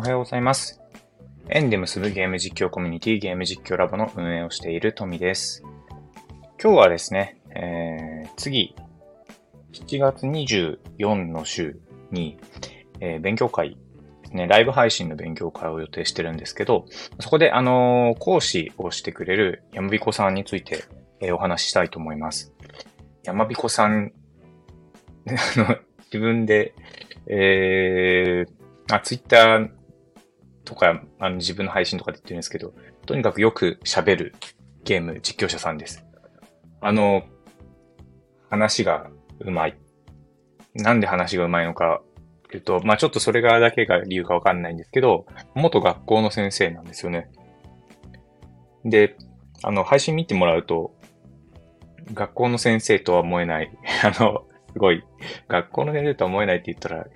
おはようございます。円で結ぶゲーム実況コミュニティゲーム実況ラボの運営をしているトミです。今日はですね、えー、次、7月24の週に、えー、勉強会ですね、ライブ配信の勉強会を予定してるんですけど、そこで、あのー、講師をしてくれる山彦さんについて、え、お話ししたいと思います。山彦さん、あの、自分で、えー、あ、ツイッターとか、あの自分の配信とかで言ってるんですけど、とにかくよく喋るゲーム実況者さんです。あの、話がうまい。なんで話がうまいのか、というと、まあちょっとそれがだけが理由かわかんないんですけど、元学校の先生なんですよね。で、あの、配信見てもらうと、学校の先生とは思えない、あの、すごい、学校の先生とは思えないって言ったら、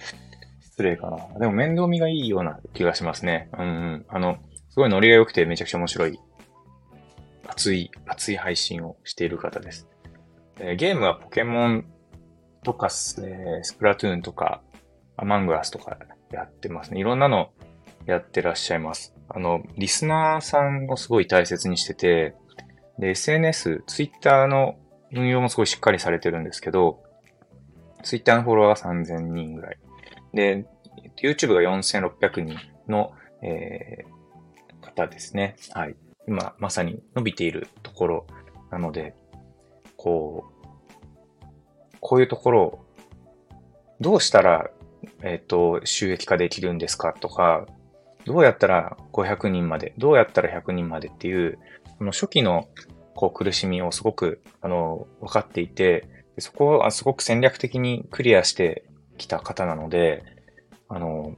失礼かな。でも面倒見がいいような気がしますね。うん、うん。あの、すごいノリが良くてめちゃくちゃ面白い、熱い、熱い配信をしている方です。えー、ゲームはポケモンとか、えー、スプラトゥーンとか、アマングアスとかやってますね。いろんなのやってらっしゃいます。あの、リスナーさんをすごい大切にしてて、で、SNS、ツイッターの運用もすごいしっかりされてるんですけど、ツイッターのフォロワーが3000人ぐらい。で、YouTube が4600人の、えー、方ですね。はい。今、まさに伸びているところなので、こう、こういうところを、どうしたら、えっ、ー、と、収益化できるんですかとか、どうやったら500人まで、どうやったら100人までっていう、この初期のこう苦しみをすごく、あの、分かっていて、そこはすごく戦略的にクリアしてきた方なので、あの、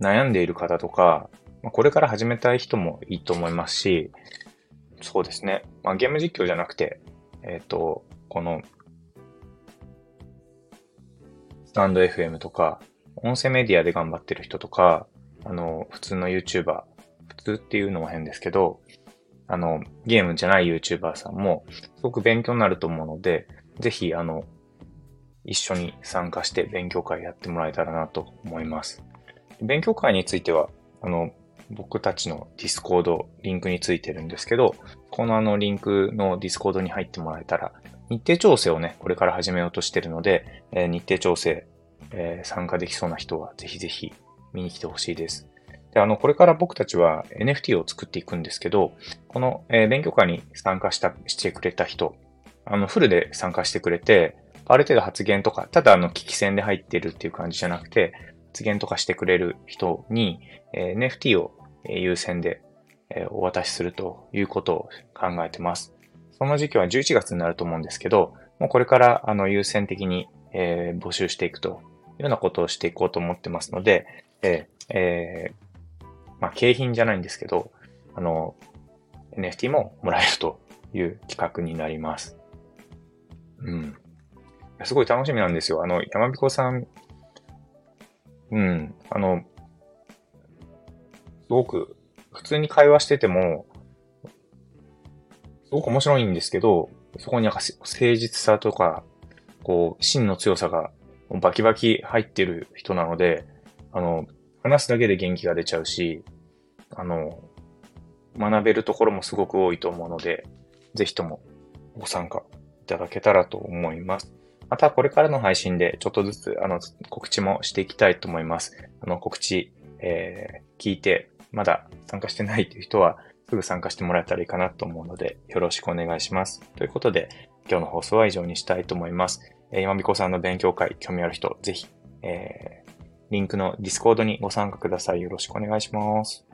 悩んでいる方とか、これから始めたい人もいいと思いますし、そうですね。まあ、ゲーム実況じゃなくて、えっ、ー、と、この、スタンド FM とか、音声メディアで頑張ってる人とか、あの、普通の YouTuber、普通っていうのも変ですけど、あの、ゲームじゃない YouTuber さんも、すごく勉強になると思うので、ぜひ、あの、一緒に参加して勉強会やってもらえたらなと思います。勉強会については、あの、僕たちの Discord、リンクについてるんですけど、このあのリンクの Discord に入ってもらえたら、日程調整をね、これから始めようとしてるので、えー、日程調整、えー、参加できそうな人はぜひぜひ見に来てほしいです。で、あの、これから僕たちは NFT を作っていくんですけど、この、えー、勉強会に参加した、してくれた人、あの、フルで参加してくれて、ある程度発言とか、ただあの、危機戦で入ってるっていう感じじゃなくて、発言とかしてくれる人に、え、NFT を優先で、え、お渡しするということを考えてます。その時期は11月になると思うんですけど、もうこれからあの優先的に、え、募集していくというようなことをしていこうと思ってますので、えー、えー、まあ、景品じゃないんですけど、あの、NFT ももらえるという企画になります。すごい楽しみなんですよ。あの、山彦さん、うん、あの、すごく、普通に会話してても、すごく面白いんですけど、そこになんか誠実さとか、こう、芯の強さがバキバキ入ってる人なので、あの、話すだけで元気が出ちゃうし、あの、学べるところもすごく多いと思うので、ぜひともご参加いただけたらと思います。またこれからの配信でちょっとずつあの告知もしていきたいと思います。あの告知、えー、聞いてまだ参加してないという人はすぐ参加してもらえたらいいかなと思うのでよろしくお願いします。ということで今日の放送は以上にしたいと思います。えー、やまびこさんの勉強会興味ある人ぜひ、えー、リンクの Discord にご参加ください。よろしくお願いします。